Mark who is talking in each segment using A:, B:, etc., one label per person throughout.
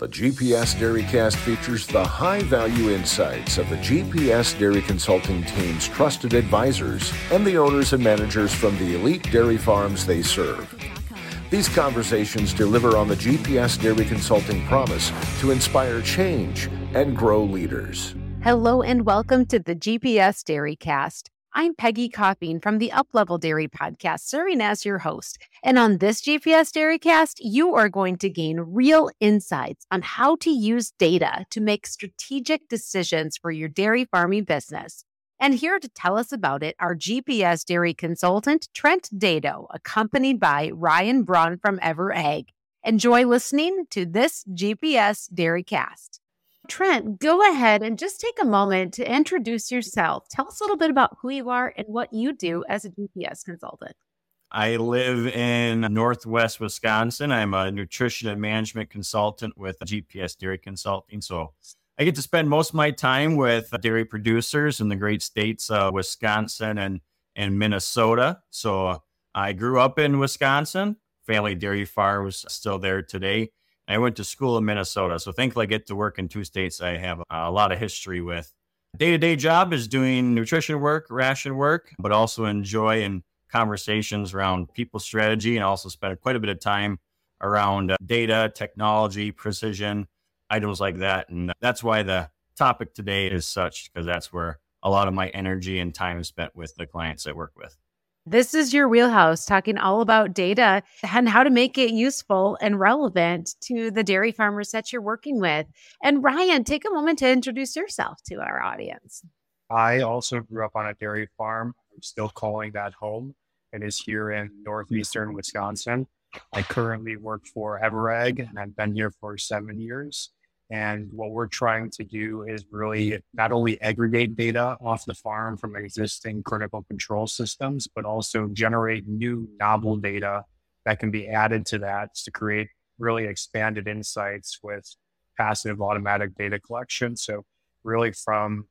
A: The GPS Dairycast features the high value insights of the GPS Dairy Consulting team's trusted advisors and the owners and managers from the elite dairy farms they serve. These conversations deliver on the GPS Dairy Consulting promise to inspire change and grow leaders.
B: Hello and welcome to the GPS Dairy Cast. I'm Peggy Coffeen from the Uplevel Dairy Podcast, serving as your host. And on this GPS Dairy Cast, you are going to gain real insights on how to use data to make strategic decisions for your dairy farming business. And here to tell us about it, our GPS dairy consultant, Trent Dado, accompanied by Ryne Braun from EverAg. Enjoy listening to this GPS Dairy Cast. Trent, go ahead and just take a moment to introduce yourself. Tell us a little bit about who you are and what you do as a GPS consultant.
C: I live in Northwest Wisconsin. I'm a nutrition and management consultant with GPS Dairy Consulting. So I get to spend most of my time with dairy producers in the great states of Wisconsin and, and Minnesota. So I grew up in Wisconsin. Family dairy farm was still there today. I went to school in Minnesota. So thankfully, I get to work in two states I have a lot of history with. Day to day job is doing nutrition work, ration work, but also enjoy and conversations around people strategy and also spend quite a bit of time around uh, data, technology, precision, items like that. And that's why the topic today is such, because that's where a lot of my energy and time is spent with the clients I work with.
B: This is your wheelhouse, talking all about data and how to make it useful and relevant to the dairy farmers that you're working with. And Ryne, take a moment to introduce yourself to our audience.
D: I also grew up on a dairy farm. I'm still calling that home. It is here in northeastern Wisconsin. I currently work for EverAg and I've been here for seven years. And what we're trying to do is really not only aggregate data off the farm from existing critical control systems, but also generate new novel data that can be added to that to create really expanded insights with passive automatic data collection. So, really from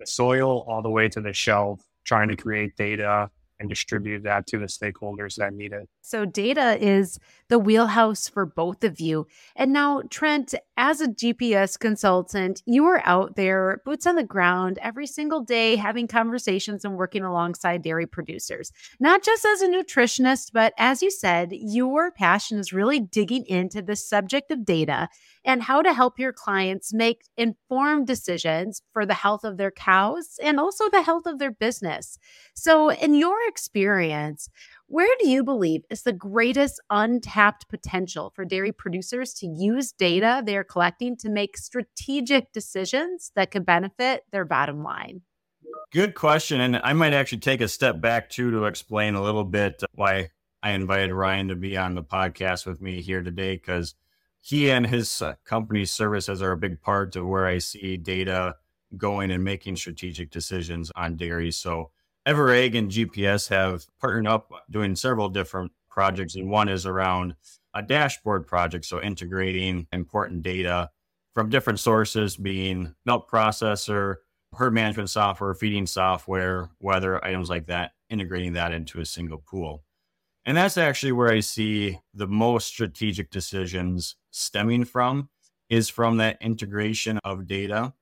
D: the soil all the way to the shelf, trying to create data and distribute that to the stakeholders that need it.
B: So, data is the wheelhouse for both of you. And now, Trent, as a GPS consultant, you are out there, boots on the ground, every single day, having conversations and working alongside dairy producers, not just as a nutritionist, but as you said, your passion is really digging into the subject of data and how to help your clients make informed decisions for the health of their cows and also the health of their business. So, in your experience, where do you believe is the greatest untapped potential for dairy producers to use data they're collecting to make strategic decisions that could benefit their bottom line?
C: Good question. And I might actually take a step back too to explain a little bit why I invited Ryne to be on the podcast with me here today because he and his uh, company's services are a big part of where I see data going and making strategic decisions on dairy. So EverAg and GPS have partnered up doing several different projects, and one is around a dashboard project. So integrating important data from different sources, being milk processor, herd management software, feeding software, weather items like that, integrating that into a single pool. And that's actually where I see the most strategic decisions stemming from is from that integration of data.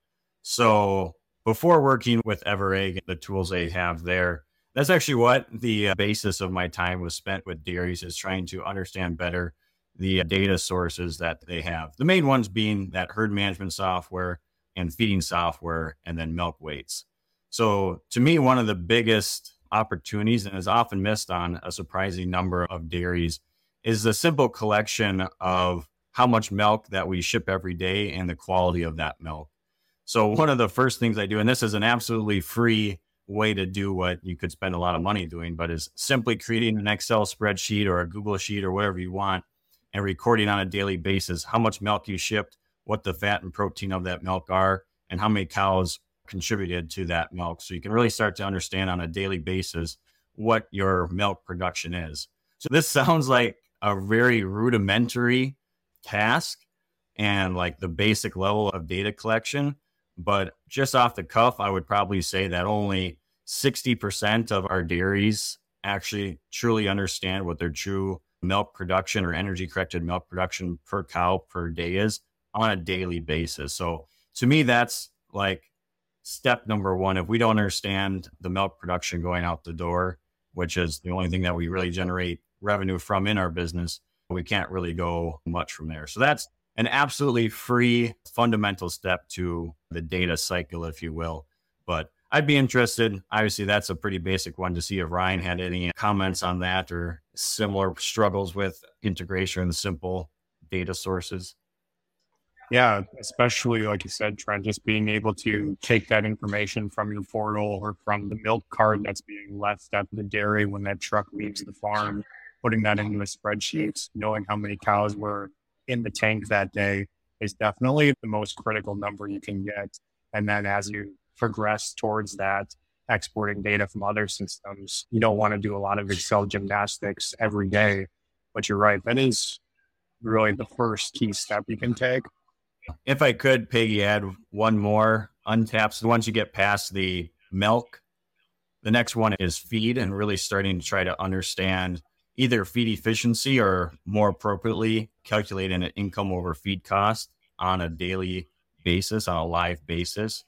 C: So before working with EverAg, the tools they have there, that's actually what the uh, basis of my time was spent with dairies is trying to understand better the uh, data sources that they have. The main ones being that herd management software and feeding software and then milk weights. So to me, one of the biggest opportunities and is often missed on a surprising number of dairies is the simple collection of how much milk that we ship every day and the quality of that milk. So, one of the first things I do, and this is an absolutely free way to do what you could spend a lot of money doing, but is simply creating an Excel spreadsheet or a Google sheet or whatever you want and recording on a daily basis how much milk you shipped, what the fat and protein of that milk are, and how many cows contributed to that milk. So you can really start to understand on a daily basis what your milk production is. So this sounds like a very rudimentary task and like the basic level of data collection. But just off the cuff, I would probably say that only 60% of our dairies actually truly understand what their true milk production or energy corrected milk production per cow per day is on a daily basis. So to me, that's like step number one. If we don't understand the milk production going out the door, which is the only thing that we really generate revenue from in our business, we can't really go much from there. So that's an absolutely free fundamental step to the data cycle, if you will. But I'd be interested. Obviously, that's a pretty basic one to see if Ryne had any comments on that or similar struggles with integration and simple data sources.
D: Yeah, especially like you said, Trent, just being able to take that information from your portal or from the milk cart that's being left at the dairy when that truck leaves the farm, putting that into a spreadsheet, knowing how many cows were in the tank that day is definitely the most critical number you can get. And then as you progress towards that, exporting data from other systems, you don't want to do a lot of Excel gymnastics every day. But you're right, that is really the first key step you can take.
C: If I could, Peggy, add one more untaps. Once you get past the milk, the next one is feed and really starting to try to understand either feed efficiency or more appropriately calculate an income over feed cost on a daily basis, on a live basis.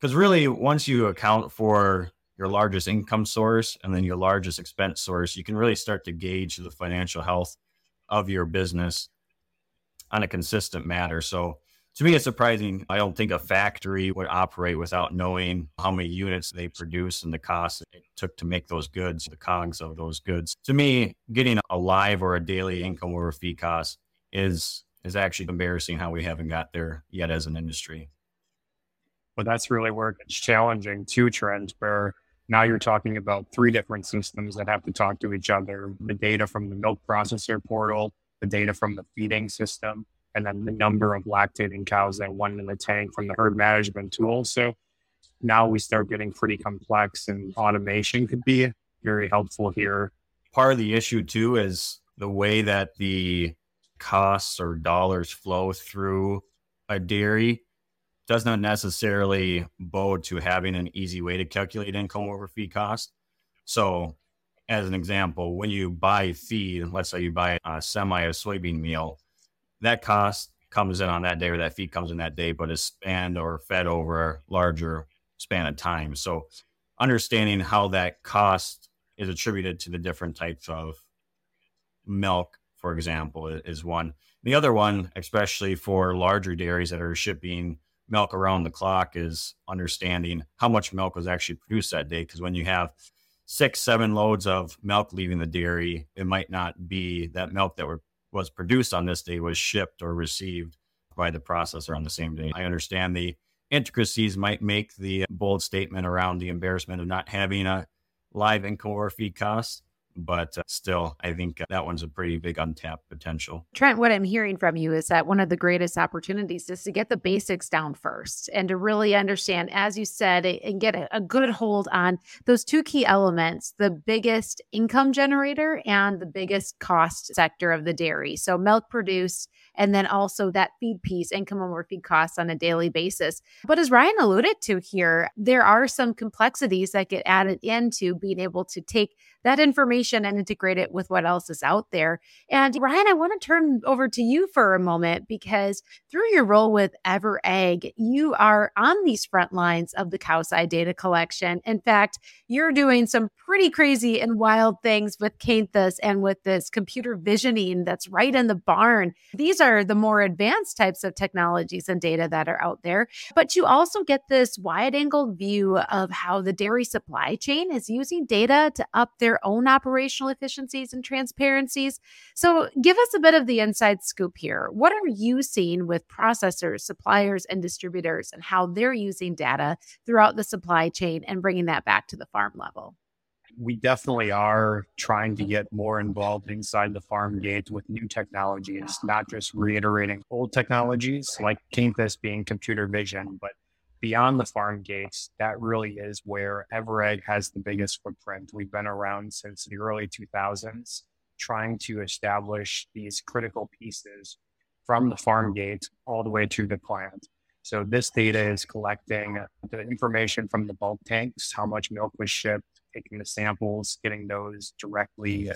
C: Because really, once you account for your largest income source and then your largest expense source, you can really start to gauge the financial health of your business on a consistent matter. So to me, it's surprising. I don't think a factory would operate without knowing how many units they produce and the cost it took to make those goods, the cogs of those goods. To me, getting a live or a daily income over fee cost is is actually embarrassing how we haven't got there yet as an industry.
D: Well, that's really where it gets challenging too, Trent, where now you're talking about three different systems that have to talk to each other the data from the milk processor portal, the data from the feeding system, and then the number of lactating cows that went in the tank from the herd management tool. So now we start getting pretty complex, and automation could be very helpful here.
C: Part of the issue, too, is the way that the costs or dollars flow through a dairy does not necessarily bode to having an easy way to calculate income over feed cost. So, as an example, when you buy feed, let's say you buy a semi of soybean meal, that cost comes in on that day or that feed comes in that day, but is spanned or fed over a larger span of time. So understanding how that cost is attributed to the different types of milk, for example, is one. The other one, especially for larger dairies that are shipping milk around the clock, is understanding how much milk was actually produced that day. Because when you have six, seven loads of milk leaving the dairy, it might not be that milk that were was produced on this day was shipped or received by the processor on the same day. I understand the intricacies might make the bold statement around the embarrassment of not having a live income or feed cost, but uh, still, I think that one's a pretty big untapped potential.
B: Trent, what I'm hearing from you is that one of the greatest opportunities is to get the basics down first and to really understand, as you said, and get a, a good hold on those two key elements the biggest income generator and the biggest cost sector of the dairy. So, milk produced and then also that feed piece, income over feed costs on a daily basis. But as Ryne alluded to here, there are some complexities that get added into being able to take that information and integrate it with what else is out there. And Ryne, I want to turn over to you for a moment because through your role with EverAg, you are on these front lines of the cowside data collection. In fact, you're doing some pretty crazy and wild things with Cainthus and with this computer visioning that's right in the barn. These are the more advanced types of technologies and data that are out there. But you also get this wide angle view of how the dairy supply chain is using data to up their own own operational efficiencies and transparencies. So, give us a bit of the inside scoop here. What are you seeing with processors, suppliers, and distributors, and how they're using data throughout the supply chain and bringing that back to the farm level?
D: we definitely are trying to get more involved inside the farm gate with new technologies, not just reiterating old technologies like Cainthus being computer vision, but beyond the farm gates, that really is where EverAg has the biggest footprint. We've been around since the early 2000s, trying to establish these critical pieces from the farm gate all the way to the plant. So this data is collecting the information from the bulk tanks, how much milk was shipped, taking the samples, getting those directly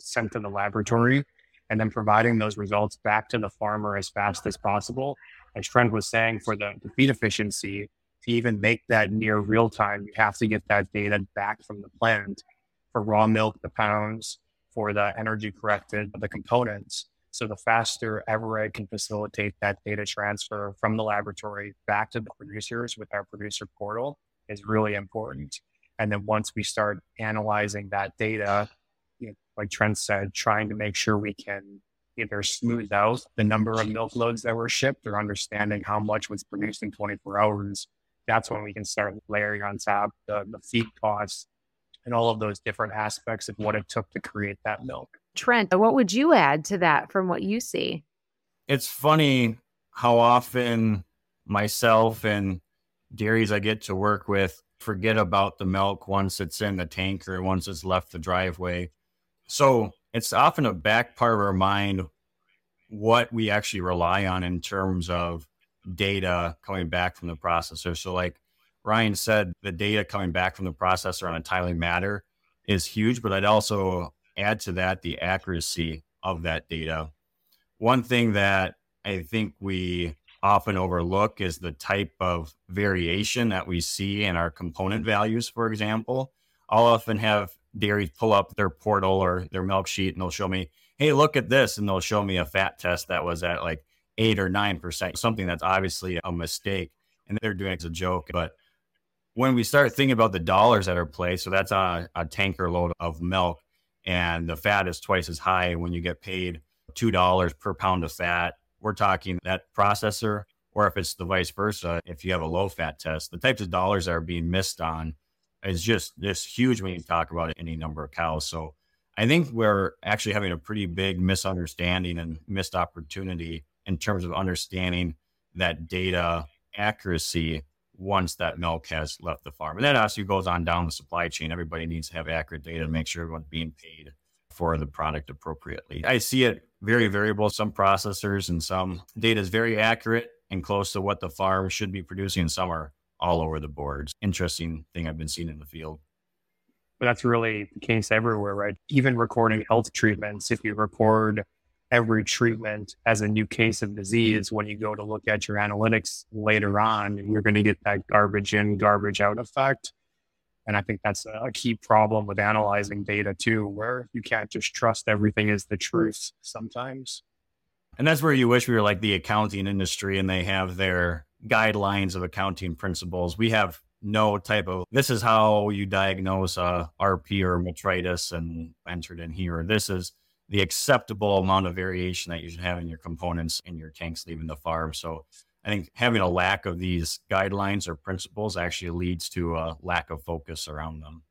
D: sent to the laboratory. and then providing those results back to the farmer as fast as possible. As Trent was saying, for the, the feed efficiency, to even make that near real time, you have to get that data back from the plant for raw milk, the pounds, for the energy corrected, the components. So the faster EverAg can facilitate that data transfer from the laboratory back to the producers with our producer portal is really important. And then once we start analyzing that data, you know, like Trent said, trying to make sure we can either smooth out the number of milk loads that were shipped or understanding how much was produced in 24 hours, that's when we can start layering on top the, the feed costs and all of those different aspects of what it took to create that milk.
B: Trent, what would you add to that from what you see?
C: It's funny how often myself and dairies I get to work with forget about the milk once it's in the tanker, once it's left the driveway. So it's often a back part of our mind what we actually rely on in terms of data coming back from the processor. So, like Ryne said, the data coming back from the processor on a timely matter is huge, but I'd also add to that the accuracy of that data. One thing that I think we often overlook is the type of variation that we see in our component values, for example. I'll often have dairies pull up their portal or their milk sheet and they'll show me, hey, look at this. And they'll show me a fat test that was at like eight or 9%, something that's obviously a mistake. And they're doing it as a joke. But when we start thinking about the dollars that are placed, so that's a, a tanker load of milk, and the fat is twice as high when you get paid $2 per pound of fat. We're talking that processor, or if it's the vice versa, if you have a low fat test, the types of dollars that are being missed on is just this huge when you talk about any number of cows. So I think we're actually having a pretty big misunderstanding and missed opportunity in terms of understanding that data accuracy once that milk has left the farm. And that actually goes on down the supply chain. Everybody needs to have accurate data to make sure everyone's being paid for the product appropriately. I see it very variable. Some processors and some data is very accurate and close to what the farm should be producing, some are all over the boards. Interesting thing I've been seeing in the field.
D: But that's really the case everywhere, right? Even recording health treatments, if you record every treatment as a new case of disease, when you go to look at your analytics later on, you're going to get that garbage in, garbage out effect. And I think that's a key problem with analyzing data too, where you can't just trust everything is the truth sometimes.
C: And that's where you wish we were like the accounting industry and they have their guidelines of accounting principles. We have no type of this is how you diagnose a RP or metritis and entered in here. This is the acceptable amount of variation that you should have in your components in your tanks leaving the farm. So I think having a lack of these guidelines or principles actually leads to a lack of focus around them.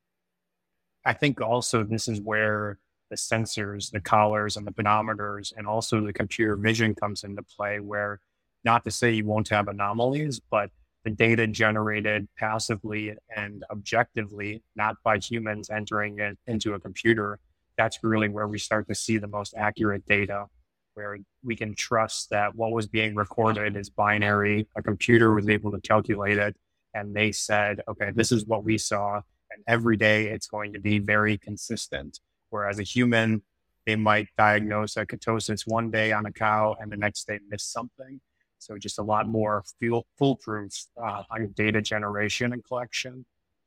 D: I think also this is where the sensors, the collars, and the pedometers, and also the computer vision comes into play, where not to say you won't have anomalies, but the data generated passively and objectively, not by humans entering it into a computer, that's really where we start to see the most accurate data, where we can trust that what was being recorded is binary. A computer was able to calculate it, and they said, okay, this is what we saw. And every day it's going to be very consistent. Whereas a human, they might diagnose a ketosis one day on a cow and the next day miss something. So just a lot more foolproof uh, on data generation and collection.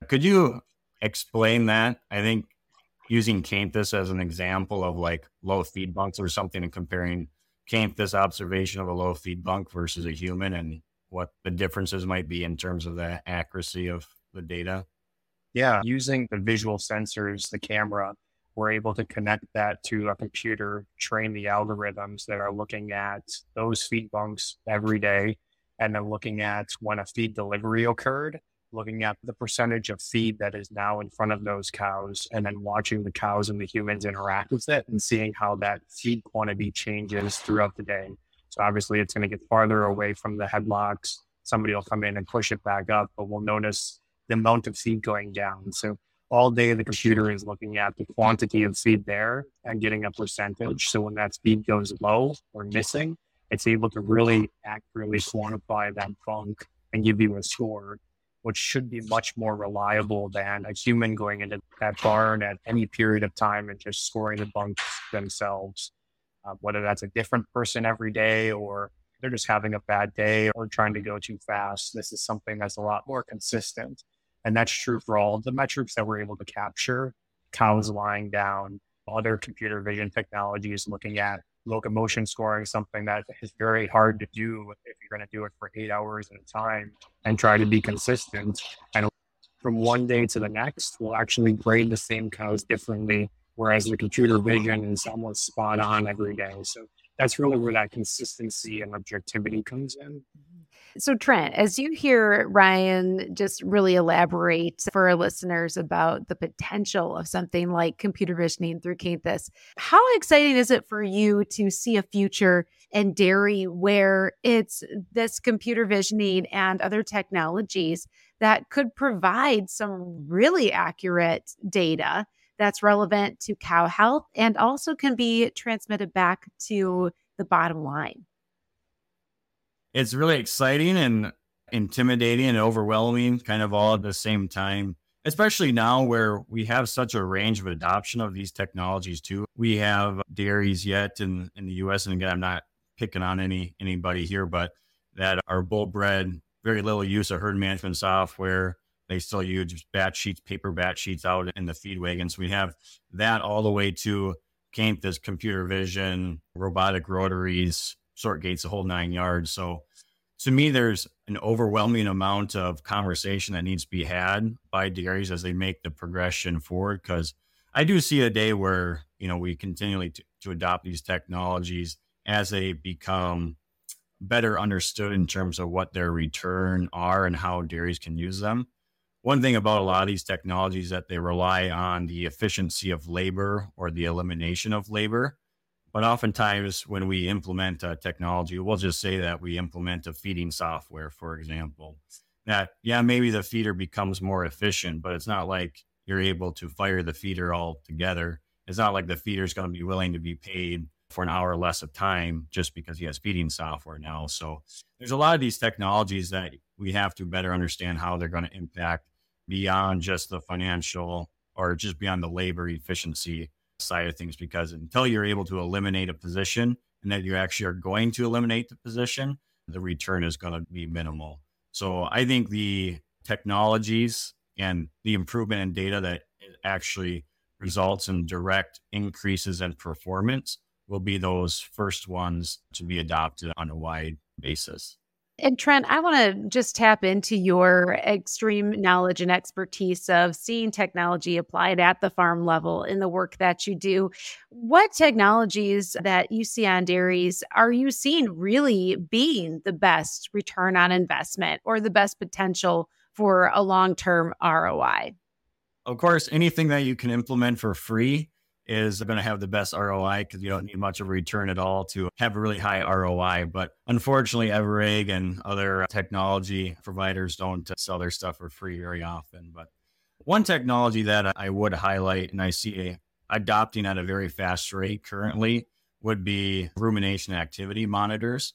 C: Could you explain that? I think using Cainthus as an example of like low feed bunks or something and comparing Cainthus observation of a low feed bunk versus a human and what the differences might be in terms of the accuracy of the data.
D: Yeah, using the visual sensors, the camera, we're able to connect that to a computer, train the algorithms that are looking at those feed bunks every day, and then looking at when a feed delivery occurred, looking at the percentage of feed that is now in front of those cows, and then watching the cows and the humans interact with it and seeing how that feed quantity changes throughout the day. So obviously, it's going to get farther away from the headlocks. Somebody will come in and push it back up, but we'll notice the amount of feed going down. So all day the computer is looking at the quantity of feed there and getting a percentage. So when that feed goes low or missing, it's able to really accurately quantify that bunk and give you a score, which should be much more reliable than a human going into that barn at any period of time and just scoring the bunks themselves. uh, whether that's a different person every day or they're just having a bad day or trying to go too fast. This is something that's a lot more consistent. And that's true for all the metrics that we're able to capture cows lying down, other computer vision technologies looking at locomotion scoring, something that is very hard to do if you're going to do it for eight hours at a time and try to be consistent. And from one day to the next, we'll actually grade the same cows differently, whereas the computer vision is almost spot on every day. So that's really where that consistency and objectivity comes in.
B: So, Trent, as you hear Ryne just really elaborate for our listeners about the potential of something like computer visioning through Cainthus, how exciting is it for you to see a future in dairy where it's this computer visioning and other technologies that could provide some really accurate data that's relevant to cow health and also can be transmitted back to the bottom line?
C: It's really exciting and intimidating and overwhelming kind of all at the same time especially now where we have such a range of adoption of these technologies too. We have dairies yet in, in the us and again i'm not picking on any anybody here but that are bull bred very little use of herd management software. They still use batch sheets paper batch sheets out in the feed wagons. We have that all the way to Cainthus computer vision robotic rotaries sort gates the whole nine yards. So to me, there's an overwhelming amount of conversation that needs to be had by dairies as they make the progression forward. Because I do see a day where you know we continually to, to adopt these technologies as they become better understood in terms of what their return are and how dairies can use them. One thing about a lot of these technologies that they rely on the efficiency of labor or the elimination of labor but oftentimes, when we implement a technology, we'll just say that we implement a feeding software, for example. That, yeah, maybe the feeder becomes more efficient, but it's not like you're able to fire the feeder all together. It's not like the feeder is going to be willing to be paid for an hour less of time just because he has feeding software now. So there's a lot of these technologies that we have to better understand how they're going to impact beyond just the financial or just beyond the labor efficiency side of things because until you're able to eliminate a position and that you actually are going to eliminate the position, the return is going to be minimal. So I think the technologies and the improvement in data that actually results in direct increases in performance will be those first ones to be adopted on a wide basis.
B: And Trent, I want to just tap into your extreme knowledge and expertise of seeing technology applied at the farm level in the work that you do. What technologies that you see on dairies are you seeing really being the best return on investment or the best potential for a long term ROI?
C: Of course, anything that you can implement for free is going to have the best ROI because you don't need much of a return at all to have a really high ROI. But unfortunately, EverAg and other technology providers don't uh, sell their stuff for free very often. But one technology that I would highlight and I see adopting at a very fast rate currently would be rumination activity monitors.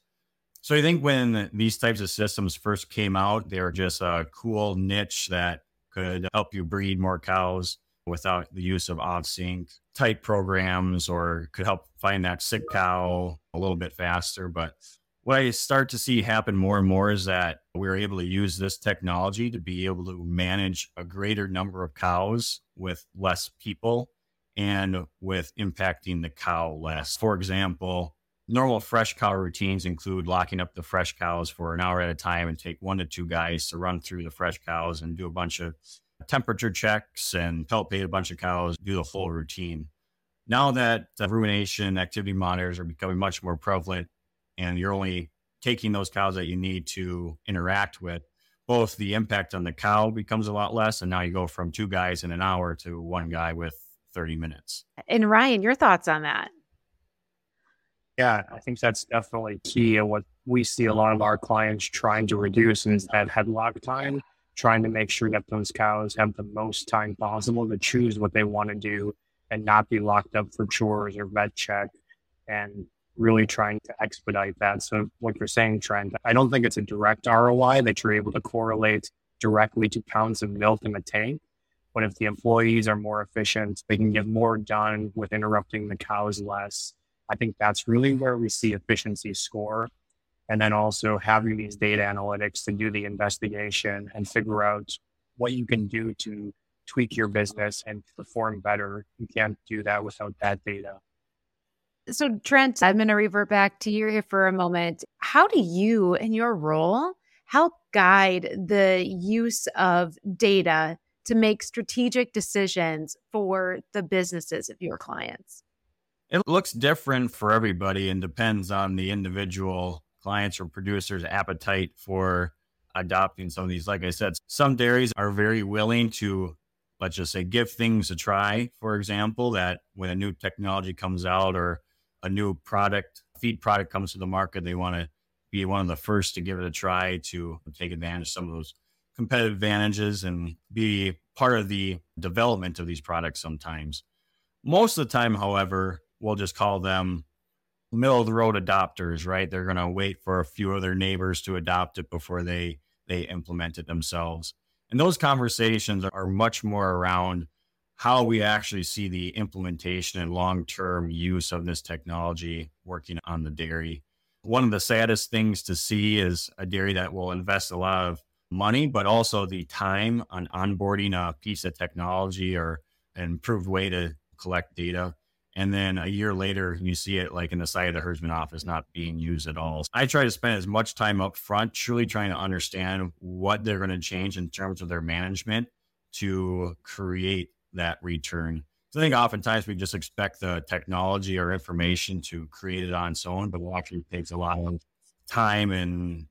C: So I think when these types of systems first came out, they were just a cool niche that could help you breed more cows without the use of Ovsynch type programs or could help find that sick cow a little bit faster. But what I start to see happen more and more is that we're able to use this technology to be able to manage a greater number of cows with less people and with impacting the cow less. For example, normal fresh cow routines include locking up the fresh cows for an hour at a time and take one to two guys to run through the fresh cows and do a bunch of temperature checks and palpate a bunch of cows, do the full routine. Now that uh, rumination activity monitors are becoming much more prevalent and you're only taking those cows that you need to interact with, both the impact on the cow becomes a lot less. And now you go from two guys in an hour to one guy with 30 minutes.
B: And Ryne, your thoughts on that?
D: Yeah, I think that's definitely key. And what we see a lot of our clients trying to reduce is that headlock time trying to make sure that those cows have the most time possible to choose what they want to do and not be locked up for chores or vet check and really trying to expedite that. So what you're saying, Trent, I don't think it's a direct ROI that you're able to correlate directly to pounds of milk in the tank. But if the employees are more efficient, they can get more done with interrupting the cows less I think that's really where we see efficiency score. And then also having these data analytics to do the investigation and figure out what you can do to tweak your business and perform better. You can't do that without that data.
B: So, Trent, I'm going to revert back to you here for a moment. How do you, in your role, help guide the use of data to make strategic decisions for the businesses of your clients?
C: It looks different for everybody and depends on the individual clients or producers' appetite for adopting some of these. Like I said, some dairies are very willing to, let's just say, give things a try. For example, that when a new technology comes out or a new product, feed product comes to the market, they want to be one of the first to give it a try to take advantage of some of those competitive advantages and be part of the development of these products sometimes. Most of the time, however, we'll just call them middle of the road adopters, right? They're going to wait for a few of their neighbors to adopt it before they they implement it themselves. And those conversations are much more around how we actually see the implementation and long-term use of this technology working on the dairy. One of the saddest things to see is a dairy that will invest a lot of money, but also the time on onboarding a piece of technology or an improved way to collect data and then a year later, you see it like in the side of the herdsman office not being used at all. I try to spend as much time up front, truly trying to understand what they're going to change in terms of their management to create that return. So I think oftentimes we just expect the technology or information to create it on its own, but it actually takes a lot of time and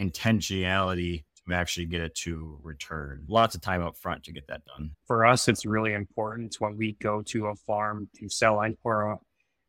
C: intentionality to actually get it to return. Lots of time up front to get that done.
D: For us, it's really important when we go to a farm to sell or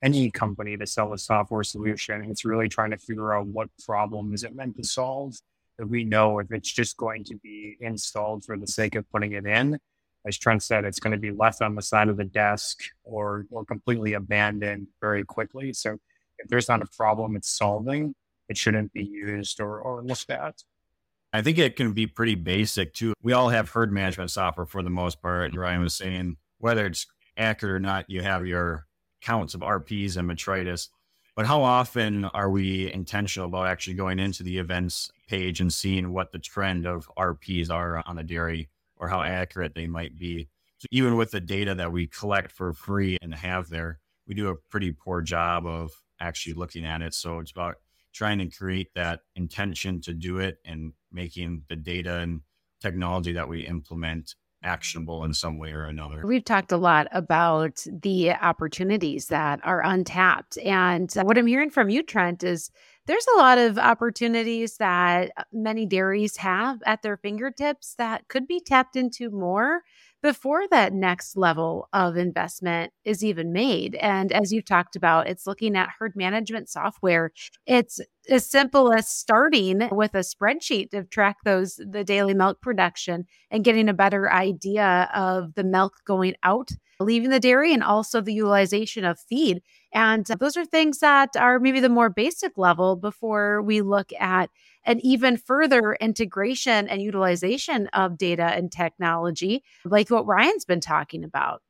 D: any company to sell a software solution. It's really trying to figure out what problem is it meant to solve. That we know if it's just going to be installed for the sake of putting it in, as Trent said, it's going to be left on the side of the desk or or completely abandoned very quickly. So if there's not a problem it's solving, it shouldn't be used or, or looked at.
C: I think it can be pretty basic too. We all have herd management software for the most part. Mm-hmm. Ryne was saying whether it's accurate or not, you have your counts of RPs and metritis. But how often are we intentional about actually going into the events page and seeing what the trend of RPs are on the dairy or how accurate they might be? So even with the data that we collect for free and have there, we do a pretty poor job of actually looking at it. So it's about trying to create that intention to do it and making the data and technology that we implement actionable in some way or another.
B: We've talked a lot about the opportunities that are untapped. And what I'm hearing from you, Trent, is there's a lot of opportunities that many dairies have at their fingertips that could be tapped into more before that next level of investment is even made. And as you've talked about, it's looking at herd management software. It's as simple as starting with a spreadsheet to track those the daily milk production and getting a better idea of the milk going out leaving the dairy and also the utilization of feed and those are things that are maybe the more basic level before we look at an even further integration and utilization of data and technology, like what Ryne's been talking about.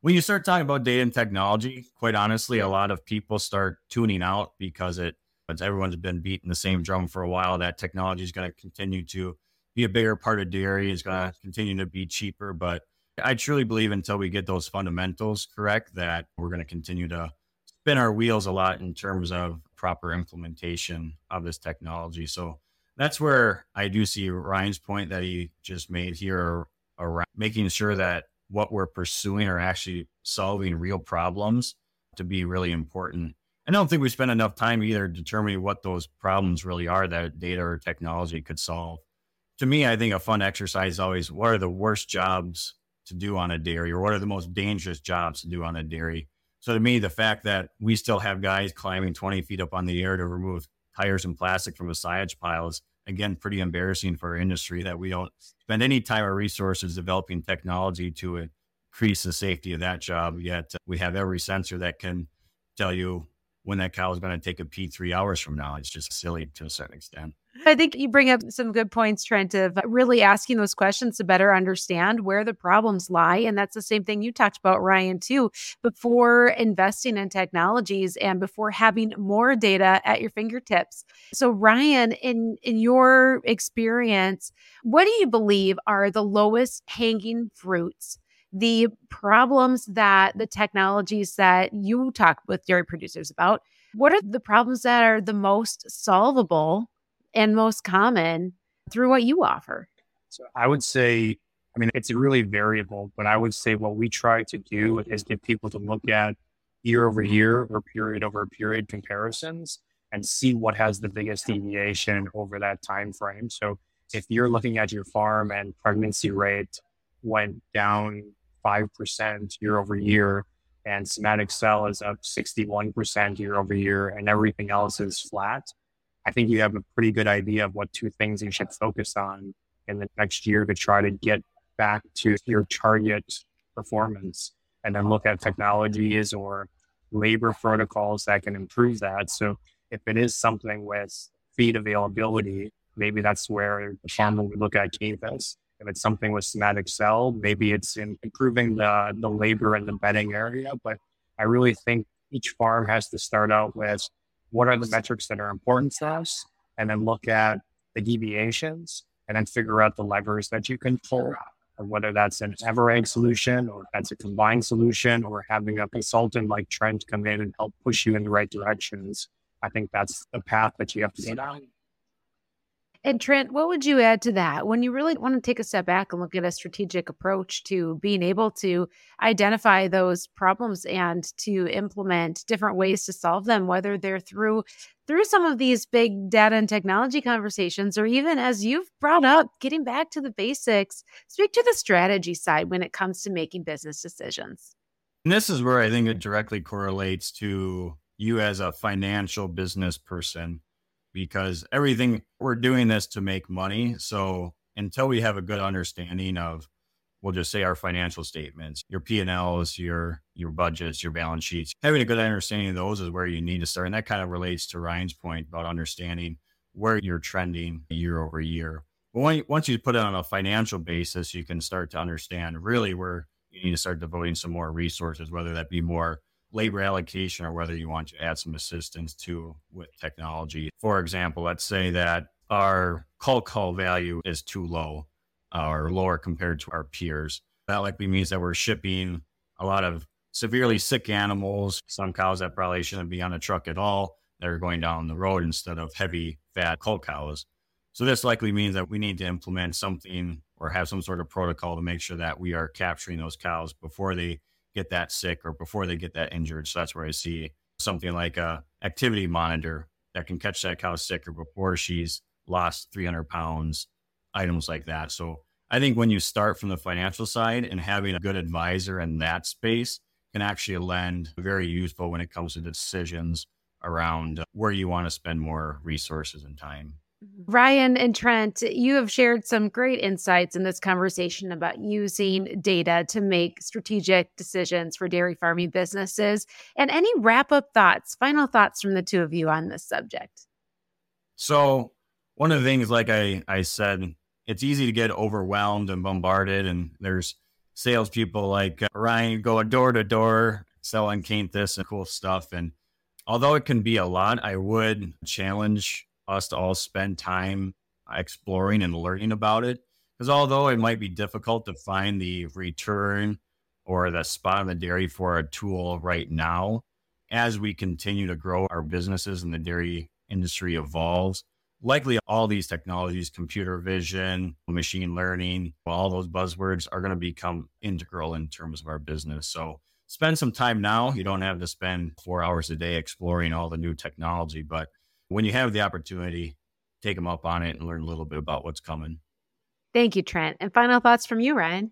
C: When you start talking about data and technology, quite honestly, a lot of people start tuning out because it everyone's been beating the same drum for a while. That technology is going to continue to be a bigger part of dairy, is going to continue to be cheaper. But I truly believe until we get those fundamentals correct, that we're going to continue to spin our wheels a lot in terms of proper implementation of this technology. So that's where I do see Ryne's point that he just made here around making sure that what we're pursuing are actually solving real problems to be really important. I don't think we spend enough time either determining what those problems really are that data or technology could solve. To me, I think a fun exercise is always what are the worst jobs to do on a dairy or what are the most dangerous jobs to do on a dairy? So to me, the fact that we still have guys climbing 20 feet up on the air to remove tires and plastic from a silage pile is again pretty embarrassing for our industry that we don't spend any time or resources developing technology to increase the safety of that job. Yet we have every sensor that can tell you when that cow is going to take a pee three hours from now. It's just silly to a certain extent.
B: I think you bring up some good points, Trent, of uh, really asking those questions to better understand where the problems lie. And that's the same thing you talked about, Ryne, too, before investing in technologies and before having more data at your fingertips. So, Ryne, in, in your experience, what do you believe are the lowest hanging fruits the problems that the technologies that you talk with dairy producers about, what are the problems that are the most solvable and most common through what you offer?
D: So I would say, I mean, it's really variable, but I would say what we try to do is get people to look at year over year or period over period comparisons and see what has the biggest deviation over that time frame. So if you're looking at your farm and pregnancy rate went down 5% year over year, and somatic cell is up 61% year over year, and everything else is flat. I think you have a pretty good idea of what two things you should focus on in the next year to try to get back to your target performance and then look at technologies or labor protocols that can improve that. So if it is something with feed availability, maybe that's where the farmer would look at Cainthus. It's something with somatic cell, maybe it's in improving the, the labor and the bedding area. But I really think each farm has to start out with what are the metrics that are important to us, and then look at the deviations, and then figure out the levers that you can pull, whether that's an EverAg solution or that's a combined solution, or having a consultant like Trent come in and help push you in the right directions. I think that's the path that you have to go down.
B: And Trent, what would you add to that when you really want to take a step back and look at a strategic approach to being able to identify those problems and to implement different ways to solve them, whether they're through through some of these big data and technology conversations, or even as you've brought up, getting back to the basics, speak to the strategy side when it comes to making business decisions.
C: And this is where I think it directly correlates to you as a financial business person because everything we're doing this to make money. So until we have a good understanding of, we'll just say our financial statements, your P and Ls, your your budgets, your balance sheets, having a good understanding of those is where you need to start. And that kind of relates to Ryne's point about understanding where you're trending year over year. But once you put it on a financial basis, you can start to understand really where you need to start devoting some more resources, whether that be more labor allocation or whether you want to add some assistance to with technology. For example, let's say that our call call value is too low uh, or lower compared to our peers. That likely means that we're shipping a lot of severely sick animals, some cows that probably shouldn't be on a truck at all. They're going down the road instead of heavy fat cull cows. So this likely means that we need to implement something or have some sort of protocol to make sure that we are capturing those cows before they get that sick or before they get that injured. So that's where I see something like a activity monitor that can catch that cow sick or before she's lost 300 pounds, items like that. So I think when you start from the financial side and having a good advisor in that space can actually lend very useful when it comes to decisions around uh, where you want to spend more resources and time.
B: Ryne and Trent, you have shared some great insights in this conversation about using data to make strategic decisions for dairy farming businesses. And any wrap up thoughts, final thoughts from the two of you on this subject?
C: So, one of the things, like I, I said, it's easy to get overwhelmed and bombarded, and there's salespeople like uh, Ryne going door to door selling Cainthus and cool stuff. And although it can be a lot, I would challenge us to all spend time exploring and learning about it. Because although it might be difficult to find the return or the spot on the dairy for a tool right now, as we continue to grow our businesses and the dairy industry evolves, likely all these technologies, computer vision, machine learning, all those buzzwords are going to become integral in terms of our business. So spend some time now. You don't have to spend four hours a day exploring all the new technology, but when you have the opportunity, take them up on it and learn a little bit about what's coming.
B: Thank you, Trent. And final thoughts from you, Ryne.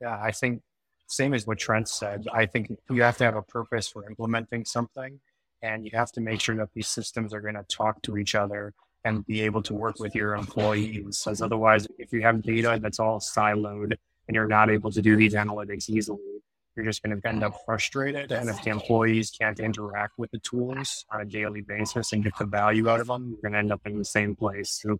D: Yeah, I think same as what Trent said. I think you have to have a purpose for implementing something, and you have to make sure that these systems are going to talk to each other and be able to work with your employees. As otherwise, if you have data that's all siloed and you're not able to do these analytics easily, you're just going to end up frustrated. And if the employees can't interact with the tools on a daily basis and get the value out of them, you're going to end up in the same place. So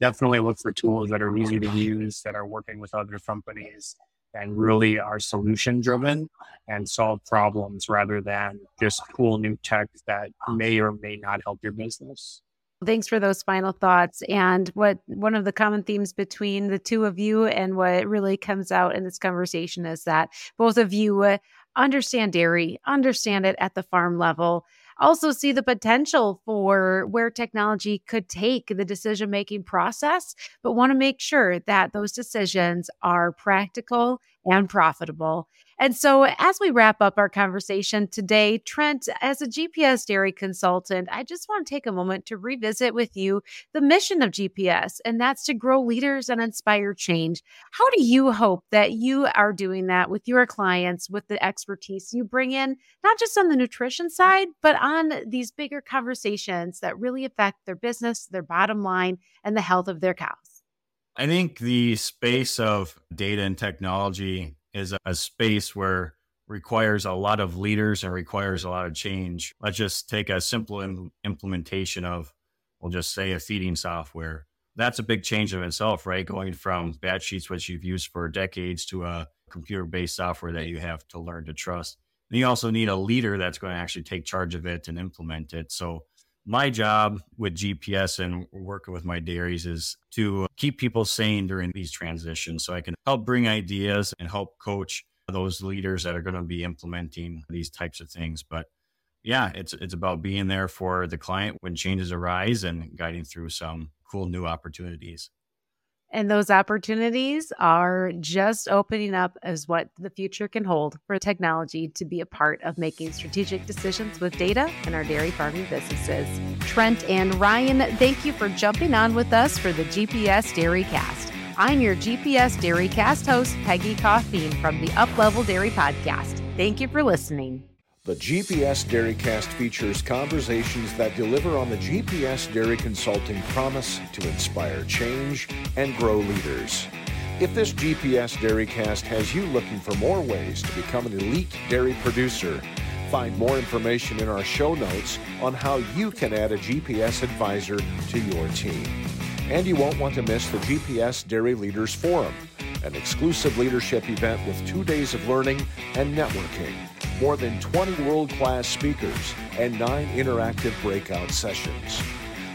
D: definitely look for tools that are easy to use, that are working with other companies and really are solution driven and solve problems rather than just cool new tech that may or may not help your business.
B: Thanks for those final thoughts. And what one of the common themes between the two of you and what really comes out in this conversation is that both of you uh, understand dairy, understand it at the farm level, also see the potential for where technology could take the decision making process, but want to make sure that those decisions are practical and profitable. And so, as we wrap up our conversation today, Trent, as a GPS dairy consultant, I just want to take a moment to revisit with you the mission of GPS, and that's to grow leaders and inspire change. How do you hope that you are doing that with your clients, with the expertise you bring in, not just on the nutrition side, but on these bigger conversations that really affect their business, their bottom line, and the health of their cows?
C: I think the space of data and technology is a space where requires a lot of leaders and requires a lot of change. Let's just take a simple Im- implementation of, we'll just say, a feeding software. That's a big change of itself, right? Going from batch sheets, which you've used for decades, to a computer based software that you have to learn to trust. And you also need a leader that's going to actually take charge of it and implement it. So my job with GPS and working with my dairies is to keep people sane during these transitions so I can help bring ideas and help coach those leaders that are going to be implementing these types of things. But yeah, it's it's about being there for the client when changes arise and guiding through some cool new opportunities.
B: And those opportunities are just opening up as what the future can hold for technology to be a part of making strategic decisions with data in our dairy farming businesses. Trent and Ryne, thank you for jumping on with us for the GPS Dairy Cast. I'm your GPS Dairy Cast host, Peggy Coffeen from the Uplevel Dairy Podcast. Thank you for listening.
A: The GPS Dairycast features conversations that deliver on the GPS Dairy Consulting promise to inspire change and grow leaders. If this GPS Dairycast has you looking for more ways to become an elite dairy producer, find more information in our show notes on how you can add a GPS advisor to your team. And you won't want to miss the GPS Dairy Leaders Forum, an exclusive leadership event with two days of learning and networking more than 20 world class speakers, and nine interactive breakout sessions.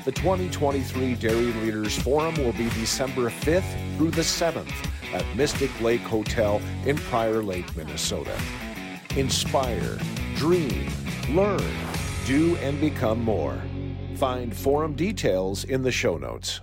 A: The 2023 Dairy Leaders Forum will be December 5th through the 7th at Mystic Lake Hotel in Prior Lake, Minnesota. Inspire, dream, learn, do, and become more. Find forum details in the show notes.